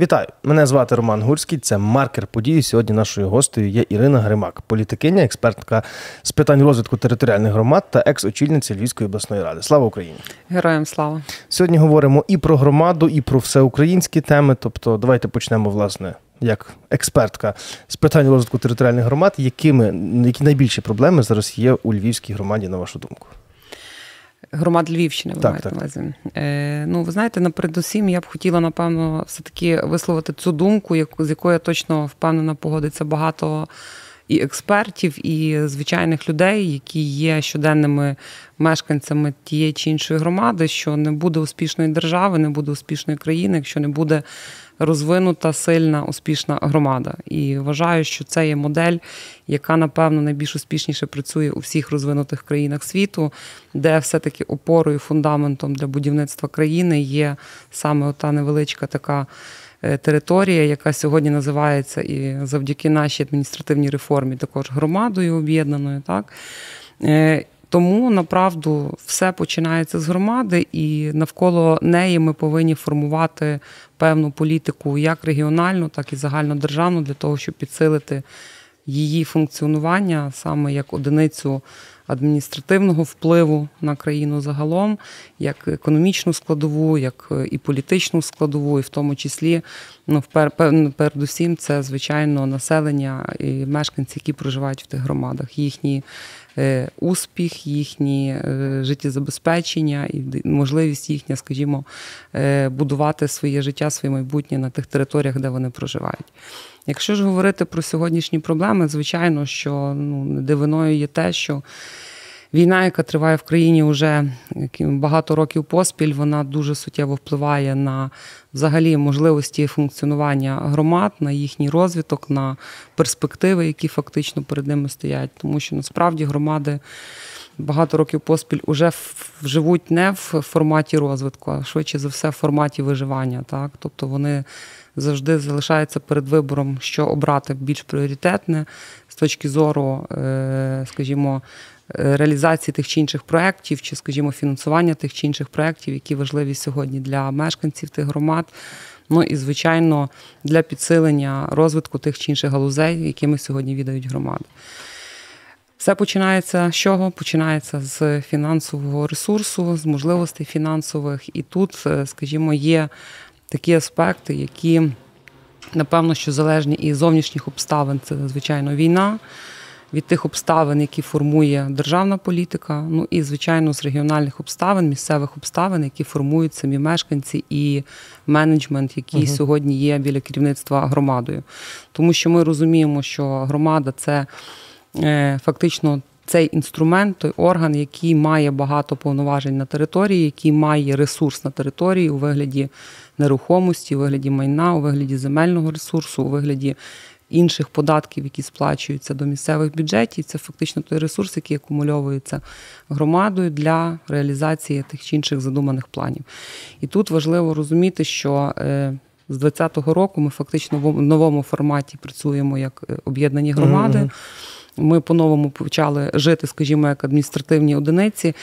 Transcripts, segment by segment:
Вітаю! Мене звати Роман Гурський. Це маркер події. Сьогодні нашою гостею є Ірина Гримак, політикиня, експертка з питань розвитку територіальних громад та екс-очільниця Львівської обласної ради. Слава Україні! Героям слава! Сьогодні говоримо і про громаду, і про всеукраїнські теми. Тобто, давайте почнемо власне. Як експертка з питань розвитку територіальних громад, якими які найбільші проблеми зараз є у Львівській громаді, на вашу думку? Громад Львівщини, ви так, маєте на увазі. Е, Ну, ви знаєте, напередусім я б хотіла, напевно, все-таки висловити цю думку, яку, з якою я точно впевнена погодиться багато і експертів, і звичайних людей, які є щоденними мешканцями тієї чи іншої громади, що не буде успішної держави, не буде успішної країни, якщо не буде розвинута, сильна, успішна громада. І вважаю, що це є модель, яка, напевно, найбільш успішніше працює у всіх розвинутих країнах світу, де все-таки опорою, фундаментом для будівництва країни є саме та невеличка така. Е, територія, яка сьогодні називається і завдяки нашій адміністративній реформі, також громадою об'єднаною, так е, тому направду все починається з громади, і навколо неї ми повинні формувати певну політику як регіональну, так і загальнодержавну, для того, щоб підсилити її функціонування саме як одиницю адміністративного впливу на країну загалом, як економічну складову, як е, і політичну складову, і в тому числі, ну, передусім, це звичайно населення і мешканці, які проживають в тих громадах, їхні. Е, успіх, їхні е, життєзабезпечення і можливість їхня, скажімо, будувати своє життя, своє майбутнє на тих територіях, де вони проживають. Якщо ж говорити про сьогоднішні проблеми, звичайно, що ну, дивиною є те, що війна, яка триває в країні вже багато років поспіль, вона дуже суттєво впливає на взагалі можливості функціонування громад, на їхній розвиток, на перспективи, які фактично перед ними стоять. Тому що насправді громади. Багато років поспіль уже живуть не в форматі розвитку, а швидше за все в форматі виживання. Так? Тобто вони завжди залишається перед вибором, що обрати більш пріоритетне з точки зору, е, скажімо, реалізації тих чи інших проєктів, чи, скажімо, фінансування тих чи інших проєктів, які важливі сьогодні для мешканців тих громад. Ну і, звичайно, для підсилення розвитку тих чи інших галузей, якими сьогодні відають громади. Все починається з чого? Починається з фінансового ресурсу, з можливостей фінансових. І тут, е, скажімо, є такі аспекти, які, напевно, що залежні і зовнішніх обставин це, звичайно, війна. Від тих обставин, які формує державна політика, ну і звичайно з регіональних обставин, місцевих обставин, які формують самі мешканці і менеджмент, який uh сьогодні є біля керівництва громадою, тому що ми розуміємо, що громада це е, фактично цей інструмент, той орган, який має багато повноважень на території, який має ресурс на території у вигляді нерухомості, у вигляді майна, у вигляді земельного ресурсу, у вигляді інших податків, які сплачуються до місцевих бюджетів. Це фактично той ресурс, який акумульовується громадою для реалізації тих чи інших задуманих планів. І тут важливо розуміти, що е, з 2020 року ми фактично в новому форматі працюємо як е, об'єднані громади. Mm-hmm. Ми по-новому почали жити, скажімо, як адміністративні одиниці.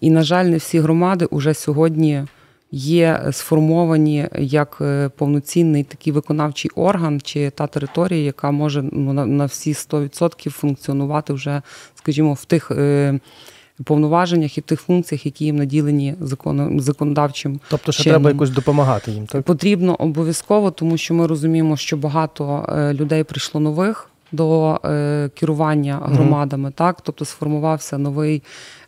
І, на жаль, не всі громади уже сьогодні є сформовані як е, повноцінний такий виконавчий орган чи та територія, яка може ну, на, на всі 100% функціонувати вже, скажімо, в тих. Е, повноваженнях і тих функціях, які їм наділені законом законодавчим. Тобто, що треба якось допомагати їм, так? Потрібно обов'язково, тому що ми розуміємо, що багато е, людей прийшло нових до керування громадами, угу. так тобто сформувався новий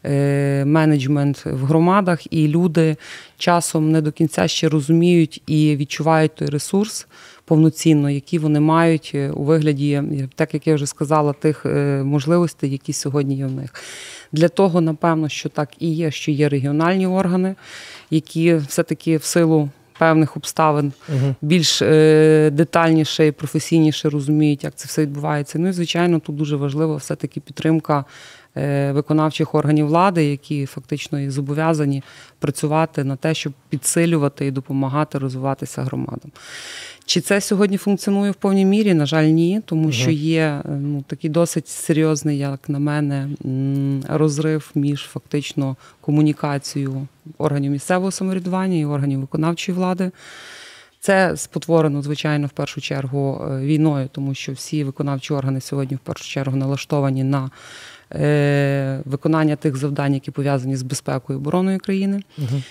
Е, менеджмент в громадах, і люди часом не до кінця ще розуміють і відчувають той ресурс повноцінно, який вони мають е, у вигляді, так як я вже сказала, тих е, можливостей, які сьогодні є в них. Для того, напевно, що так і є, що є регіональні органи, які все-таки в силу. Певних обставин угу. більш е, детальніше і професійніше розуміють, як це все відбувається. Ну і звичайно, тут дуже важлива все-таки підтримка виконавчих органів влади, які фактично і зобов'язані працювати на те, щоб підсилювати і допомагати розвиватися громадам. Чи це сьогодні функціонує в повній мірі? На жаль, ні, тому що є ну, такий досить серйозний, як на мене, розрив між фактично комунікацією органів місцевого самоврядування і органів виконавчої влади. Це спотворено, звичайно, в першу чергу е, війною, тому що всі виконавчі органи сьогодні в першу чергу налаштовані на е, виконання тих завдань, які пов'язані з безпекою і обороною країни. Угу.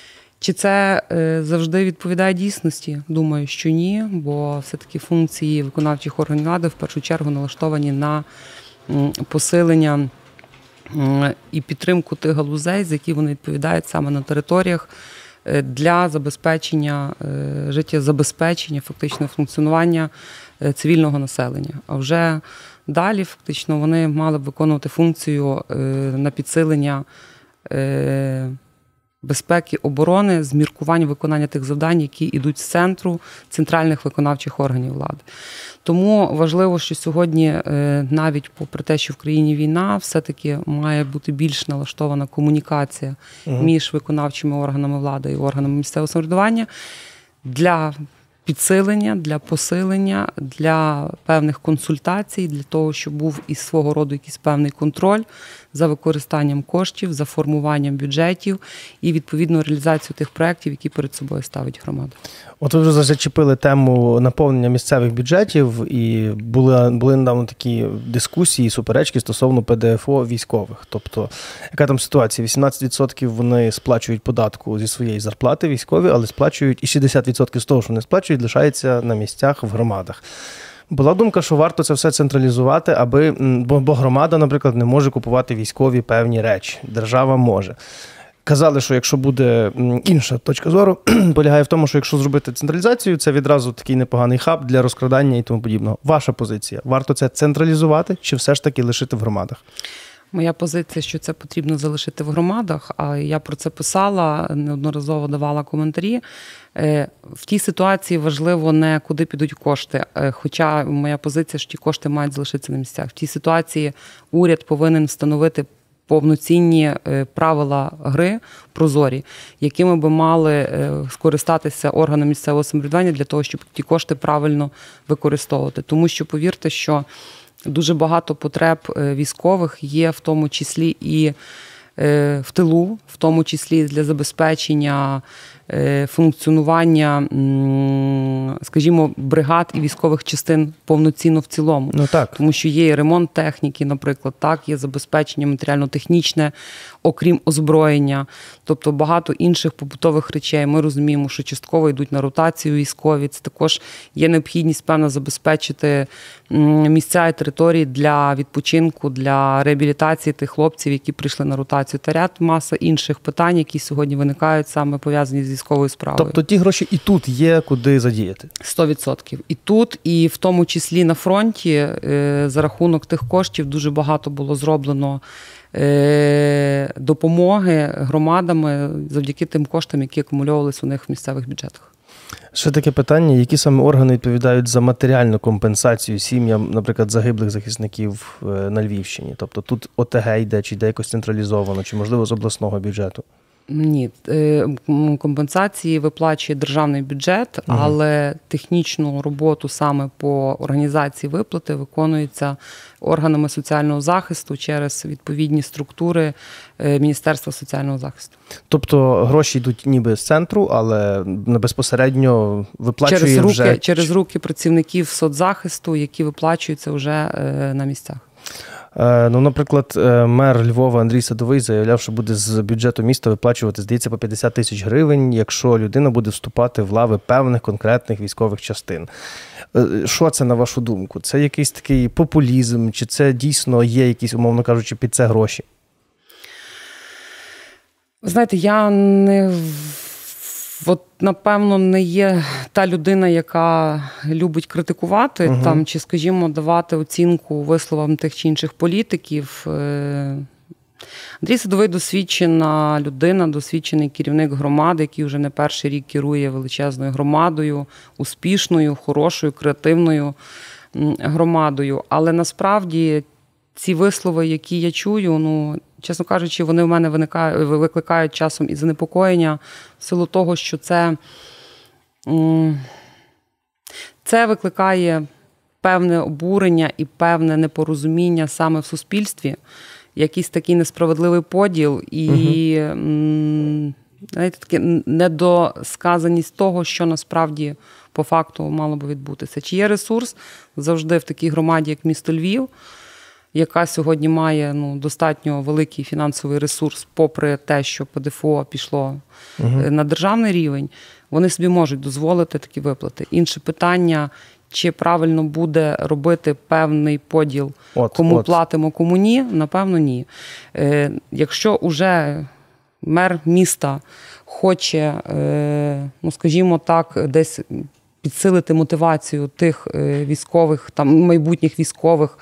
Чи це е, завжди відповідає дійсності? Думаю, що ні, бо все-таки функції виконавчих органів влади в першу чергу налаштовані на посилення і підтримку тих галузей, за які вони відповідають саме на територіях е, для забезпечення е, життєзабезпечення, фактично функціонування цивільного населення. А вже далі, фактично, вони мали б виконувати функцію на підсилення безпеки оборони з міркувань виконання тих завдань, які йдуть з центру центральних виконавчих органів влади. Тому важливо, що сьогодні, е, навіть попри те, що в країні війна, все-таки має бути більш налаштована комунікація угу. між виконавчими органами влади і органами місцевого самоврядування для підсилення, для посилення, для певних консультацій, для того, щоб був із свого роду якийсь певний контроль за використанням коштів, за формуванням бюджетів і відповідно реалізацію тих проєктів, які перед собою ставить громада. От ви вже зачепили тему наповнення місцевих бюджетів, і були були недавно такі дискусії, суперечки стосовно ПДФО військових. Тобто, яка там ситуація? 18% вони сплачують податку зі своєї зарплати військові, але сплачують і 60% з того, що вони сплачують, лишається на місцях в громадах. Була думка, що варто це все централізувати, аби бо громада, наприклад, не може купувати військові певні речі. Держава може. Казали, що якщо буде інша точка зору, полягає в тому, що якщо зробити централізацію, це відразу такий непоганий хаб для розкрадання і тому подібного. Ваша позиція: варто це централізувати чи все ж таки лишити в громадах? Моя позиція, що це потрібно залишити в громадах, а я про це писала, неодноразово давала коментарі. Е, в тій ситуації важливо не куди підуть кошти. Е, хоча моя позиція, що ті кошти мають залишитися на місцях. В тій ситуації уряд повинен встановити. Повноцінні е, правила гри прозорі, якими би мали скористатися органи місцевого самоврядування для того, щоб ті кошти правильно використовувати. Тому що повірте, що дуже багато потреб військових є в тому числі і в тилу, в тому числі для забезпечення Е, функціонування, скажімо, бригад і військових частин повноцінно в цілому. Ну так. Тому що є і ремонт техніки, наприклад, так, є забезпечення матеріально-технічне, окрім озброєння, тобто багато інших побутових речей. Ми розуміємо, що частково йдуть на ротацію військові. Це також є необхідність певно забезпечити місця і території для відпочинку, для реабілітації тих хлопців, які прийшли на ротацію. Та ряд маса інших питань, які сьогодні виникають саме пов'язані з військовою справою. Тобто ті гроші і тут є куди задіяти? 100%. І тут, і в тому числі на фронті, е, за рахунок тих коштів дуже багато було зроблено. Е, допомоги громадами завдяки тим коштам, які акумульовувалися у них в місцевих бюджетах. Ще таке питання: які саме органи відповідають за матеріальну компенсацію сім'ям, наприклад, загиблих захисників е, на Львівщині? Тобто тут ОТГ йде, чи йде якось централізовано, чи можливо з обласного бюджету? Ні, е, компенсації виплачує державний бюджет, але технічну роботу саме по організації виплати виконується органами соціального захисту через відповідні структури е, Міністерства соціального захисту. Тобто гроші йдуть ніби з центру, але безпосередньо виплачує через руки, вже... через руки працівників соцзахисту, які виплачуються вже е, на місцях. Е, ну, наприклад, е, мер Львова Андрій Садовий заявляв, що буде з бюджету міста виплачувати, здається, по 50 тисяч гривень, якщо людина буде вступати в лави певних конкретних військових частин. Е, що це на вашу думку? Це якийсь такий популізм, чи це дійсно є якісь, умовно кажучи, під це гроші? Знаєте, я не От, напевно, не є та людина, яка любить критикувати uh там, чи, скажімо, давати оцінку висловам тих чи інших політиків. Е, Андрій Садовий досвідчена людина, досвідчений керівник громади, який вже не перший рік керує величезною громадою, успішною, хорошою, креативною громадою. Але насправді ці вислови, які я чую, ну чесно кажучи, вони в мене виникають, викликають часом і занепокоєння в силу того, що це, це викликає певне обурення і певне непорозуміння саме в суспільстві, якийсь такий несправедливий поділ і. Угу. знаєте, таке недосказаність того, що насправді по факту мало би відбутися. Чи є ресурс завжди в такій громаді, як місто Львів, яка сьогодні має ну, достатньо великий фінансовий ресурс, попри те, що ПДФО пішло угу. на державний рівень, вони собі можуть дозволити такі виплати. Інше питання. Чи правильно буде робити певний поділ, от, кому от. платимо, кому ні? Напевно, ні. Е, Якщо уже мер міста хоче, е, ну скажімо так, десь підсилити мотивацію тих е, військових, там майбутніх військових,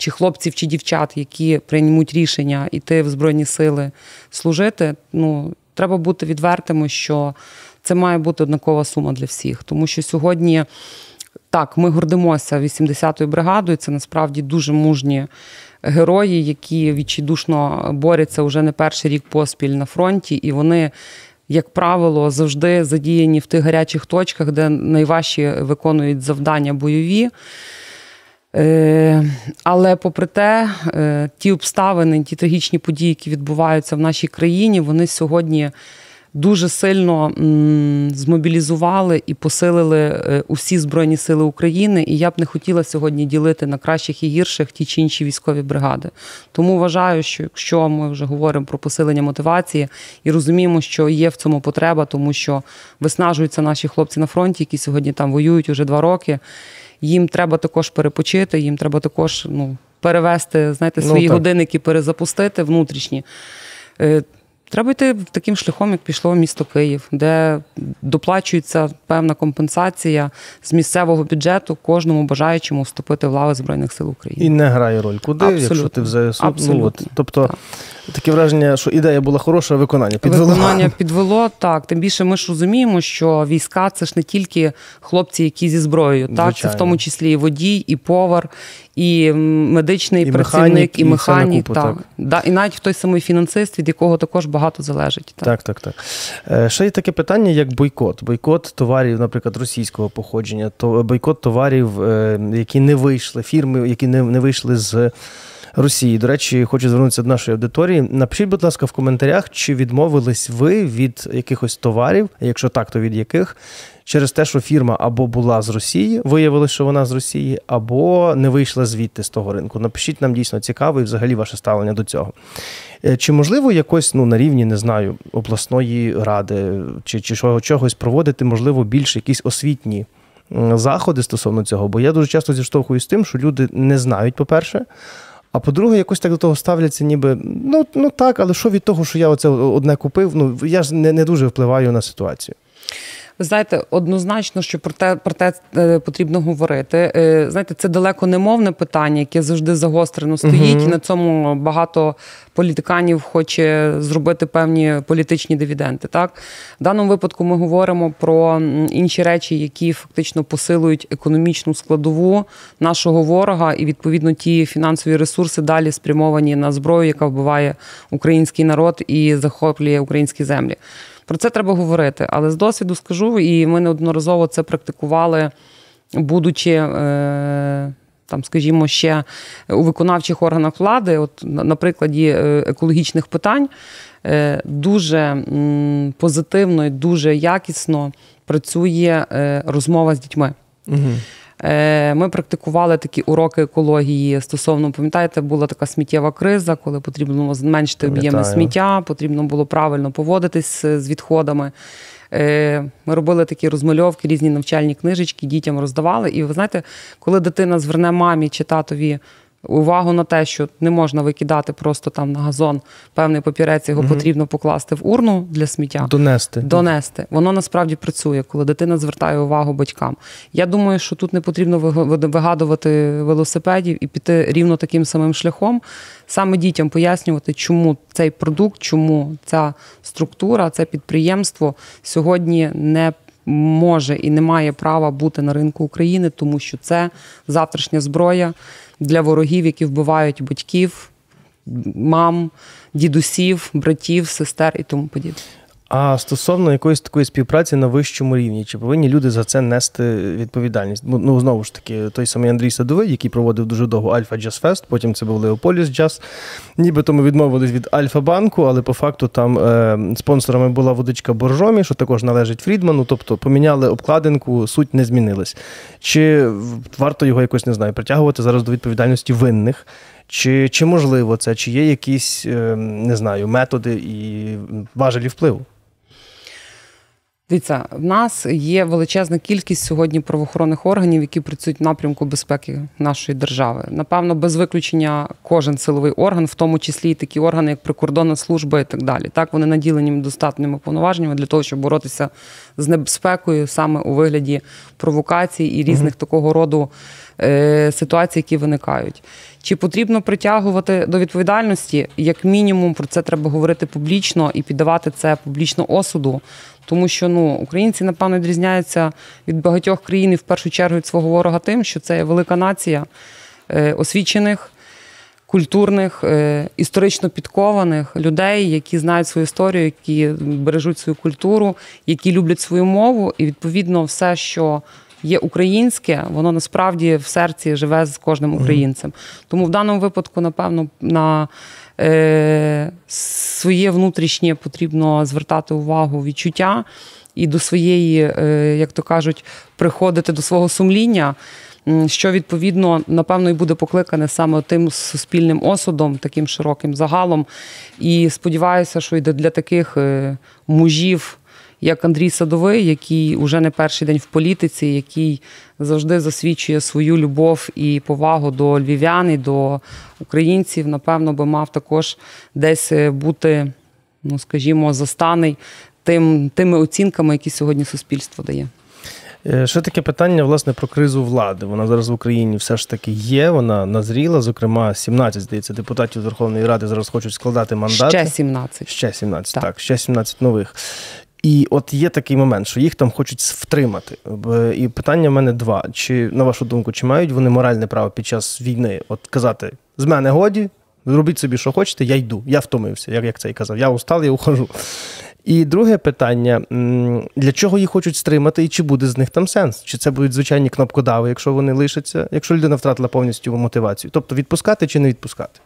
чи хлопців, чи дівчат, які приймуть рішення йти в Збройні Сили служити, ну треба бути відвертими, що це має бути однакова сума для всіх. Тому що сьогодні так, ми гордимося 80-ю бригадою. Це насправді дуже мужні герої, які відчайдушно борються вже не перший рік поспіль на фронті, і вони. Як правило, завжди задіяні в тих гарячих точках, де найважчі виконують завдання бойові. Е, але попри те, е, ті обставини, ті трагічні події, які відбуваються в нашій країні, вони сьогодні дуже сильно змобілізували і посилили е, усі збройні сили України. І я б не хотіла сьогодні ділити на кращих і гірших ті чи інші військові бригади. Тому вважаю, що якщо ми вже говоримо про посилення мотивації і розуміємо, що є в цьому потреба, тому що виснажуються наші хлопці на фронті, які сьогодні там воюють уже два роки. Їм треба також перепочити, їм треба також ну, перевести, знаєте, ну, свої ну, годинники, перезапустити внутрішні. Треба йти таким шляхом, як пішло місто Київ, де доплачується певна компенсація з місцевого бюджету кожному бажаючому вступити в лави Збройних сил України. І не грає роль. Куди, Абсолютно. якщо ти в ЗСУ? Абсолютно. Ну, от, тобто так. таке враження, що ідея була хороша, а виконання підвело. Виконання підвело, так. Тим більше ми ж розуміємо, що війська це ж не тільки хлопці, які зі зброєю, так це в тому числі і водій, і повар, і медичний і працівник, механік, і механік. І, так. так. Да, і навіть той самий фінансист, від якого також багато залежить. Так, так, так. так. Е, ще є таке питання, як бойкот. Бойкот товарів, наприклад, російського походження, то бойкот товарів, е, які не вийшли, фірми, які не, не вийшли з. Росії, до речі, хочу звернутися до нашої аудиторії. Напишіть, будь ласка, в коментарях, чи відмовились ви від якихось товарів, якщо так, то від яких, через те, що фірма або була з Росії, виявилося, що вона з Росії, або не вийшла звідти з того ринку. Напишіть нам дійсно цікаво і взагалі ваше ставлення до цього. Е, чи можливо якось ну, на рівні, не знаю, обласної ради чи чи чогось проводити, можливо, більш якісь освітні заходи стосовно цього? Бо я дуже часто зіштовхуюсь з тим, що люди не знають, по-перше. А по-друге, якось так до того ставляться, ніби ну ну так, але що від того, що я оце одне купив? Ну я ж не, не дуже впливаю на ситуацію. Ви знаєте, однозначно, що про те про те е, потрібно говорити. Е, знаєте, це далеко не мовне питання, яке завжди загострено стоїть. Uh-huh. І на цьому багато політиканів хоче зробити певні політичні дивіденти. Так в даному випадку ми говоримо про інші речі, які фактично посилують економічну складову нашого ворога, і відповідно ті фінансові ресурси далі спрямовані на зброю, яка вбиває український народ і захоплює українські землі. Про це треба говорити. Але з досвіду скажу, і ми неодноразово це практикували, будучи. Е- там, скажімо, ще у виконавчих органах влади, от на прикладі е, екологічних питань, е, дуже позитивно і дуже якісно працює е, розмова з дітьми. Угу. Е, ми практикували такі уроки екології стосовно, пам'ятаєте, була така сміттєва криза, коли потрібно було зменшити об'єми сміття, потрібно було правильно поводитись з відходами. Е, ми робили такі розмальовки, різні навчальні книжечки, дітям роздавали. І ви знаєте, коли дитина зверне мамі чи татові увагу на те, що не можна викидати просто там на газон певний папірець, його угу. потрібно покласти в урну для сміття. Донести. Донести. Воно насправді працює, коли дитина звертає увагу батькам. Я думаю, що тут не потрібно вигадувати велосипедів і піти рівно таким самим шляхом, саме дітям пояснювати, чому цей продукт, чому ця структура, це підприємство сьогодні не може і не має права бути на ринку України, тому що це завтрашня зброя для ворогів, які вбивають батьків, мам, дідусів, братів, сестер і тому подібне. А стосовно якоїсь такої співпраці на вищому рівні, чи повинні люди за це нести відповідальність? Ну знову ж таки, той самий Андрій Садовий, який проводив дуже довго Альфа Джаз Фест, потім це був Леополіс Джаз. Нібито ми відмовились від Альфа Банку, але по факту там е, спонсорами була водичка Боржомі, що також належить Фрідману. Тобто поміняли обкладинку, суть не змінилась. Чи варто його якось не знаю, притягувати зараз до відповідальності винних? Чи чи можливо це, чи є якісь е, не знаю, методи і важелі впливу? Дивіться, в нас є величезна кількість сьогодні правоохоронних органів, які працюють в напрямку безпеки нашої держави. Напевно, без виключення кожен силовий орган, в тому числі і такі органи, як прикордонна служба і так далі. Так вони наділені достатніми повноваженнями для того, щоб боротися з небезпекою саме у вигляді провокацій і різних угу. такого роду е, ситуацій, які виникають. Чи потрібно притягувати до відповідальності? Як мінімум, про це треба говорити публічно і піддавати це публічно осуду. Тому що ну українці напевно відрізняються від багатьох країн і в першу чергу від свого ворога тим, що це велика нація е, освічених, культурних, е, історично підкованих людей, які знають свою історію, які бережуть свою культуру, які люблять свою мову, і відповідно все, що є українське, воно насправді в серці живе з кожним українцем. Тому в даному випадку, напевно, на е, своє внутрішнє потрібно звертати увагу відчуття і до своєї, е, як то кажуть, приходити до свого сумління. Що відповідно напевно і буде покликане саме тим суспільним осудом, таким широким загалом. І сподіваюся, що і для таких е, мужів як Андрій Садовий, який уже не перший день в політиці, який завжди засвідчує свою любов і повагу до львів'ян і до українців, напевно, би мав також десь е, бути, ну скажімо, застаний тим, тими оцінками, які сьогодні суспільство дає. Е, ще таке питання власне про кризу влади. Вона зараз в Україні все ж таки є. Вона назріла. Зокрема, 17, здається, депутатів Верховної Ради зараз хочуть складати мандати. Ще 17. Ще 17, так, так ще 17 нових. І от є такий момент, що їх там хочуть втримати. І питання в мене два: чи на вашу думку, чи мають вони моральне право під час війни от казати з мене годі, робіть собі, що хочете, я йду, я втомився, як як це і казав. Я устав, я ухожу. І друге питання: для чого їх хочуть стримати, і чи буде з них там сенс? Чи це будуть звичайні кнопкодави, якщо вони лишаться, якщо людина втратила повністю мотивацію? Тобто відпускати чи не відпускати?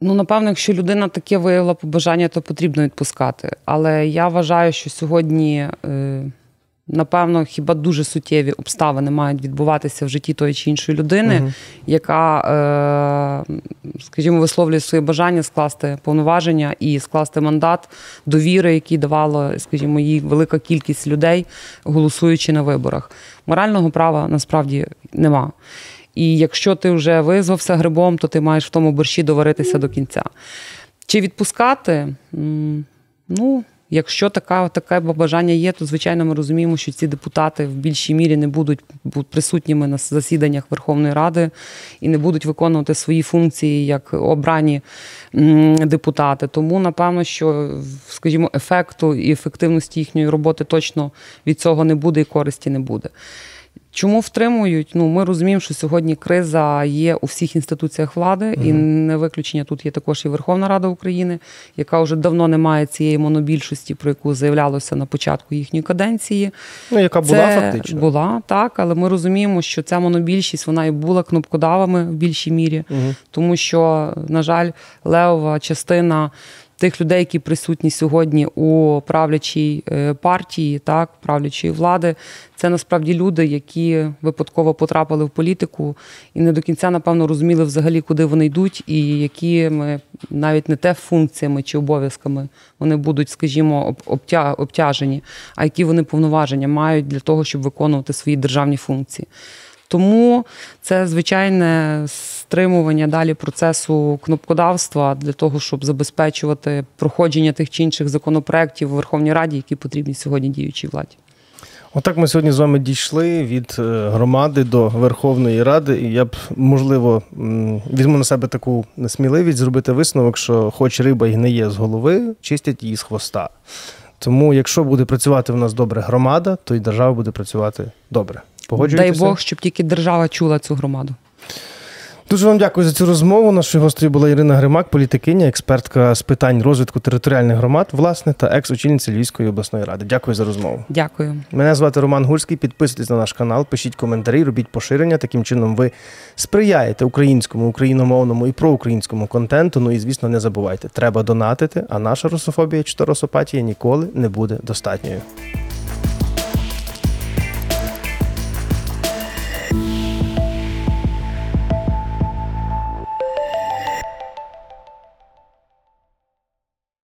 Ну, напевно, якщо людина таке виявила побажання, то потрібно відпускати. Але я вважаю, що сьогодні, е, напевно, хіба дуже суттєві обставини мають відбуватися в житті тої чи іншої людини, угу. яка, е, скажімо, висловлює своє бажання скласти повноваження і скласти мандат довіри, який давало, скажімо, їй велика кількість людей, голосуючи на виборах. Морального права насправді нема. І якщо ти вже визвався грибом, то ти маєш в тому борщі доваритися до кінця. Чи відпускати? Ну, якщо така, таке бажання є, то звичайно ми розуміємо, що ці депутати в більшій мірі не будуть присутніми на засіданнях Верховної Ради і не будуть виконувати свої функції як обрані депутати. Тому, напевно, що, скажімо, ефекту і ефективності їхньої роботи точно від цього не буде і користі не буде. Чому втримують? Ну, ми розуміємо, що сьогодні криза є у всіх інституціях влади, mm і не виключення тут є також і Верховна Рада України, яка вже давно не має цієї монобільшості, про яку заявлялося на початку їхньої каденції. Ну, яка була фактично була так, але ми розуміємо, що ця монобільшість вона і була кнопкодавами в більшій мірі, mm тому що, на жаль, левова частина тих людей, які присутні сьогодні у правлячій е, партії, так правлячої влади, це насправді люди, які випадково потрапили в політику і не до кінця, напевно, розуміли взагалі, куди вони йдуть, і якими навіть не те функціями чи обов'язками вони будуть, скажімо, обтяжені, а які вони повноваження мають для того, щоб виконувати свої державні функції. Тому це звичайне стримування далі процесу кнопкодавства для того, щоб забезпечувати проходження тих чи інших законопроєктів у Верховній Раді, які потрібні сьогодні діючій владі. Отак ми сьогодні з вами дійшли від е, громади до Верховної Ради, і я б, можливо, візьму на себе таку несміливість зробити висновок, що хоч риба й гниє з голови, чистять її з хвоста. Тому, якщо буде працювати в нас добре громада, то й держава буде працювати добре. Дай Бог, щоб тільки держава чула цю громаду. Дуже вам дякую за цю розмову. Нашою гостею була Ірина Гримак, політикиня, експертка з питань розвитку територіальних громад, власне, та екс-очільниця Львівської обласної ради. Дякую за розмову. Дякую. Мене звати Роман Гурський. Підписуйтесь на наш канал, пишіть коментарі, робіть поширення. Таким чином ви сприяєте українському, україномовному і проукраїнському контенту. Ну і звісно, не забувайте, треба донатити. А наша русофобія чи русопатія ніколи не буде достатньою.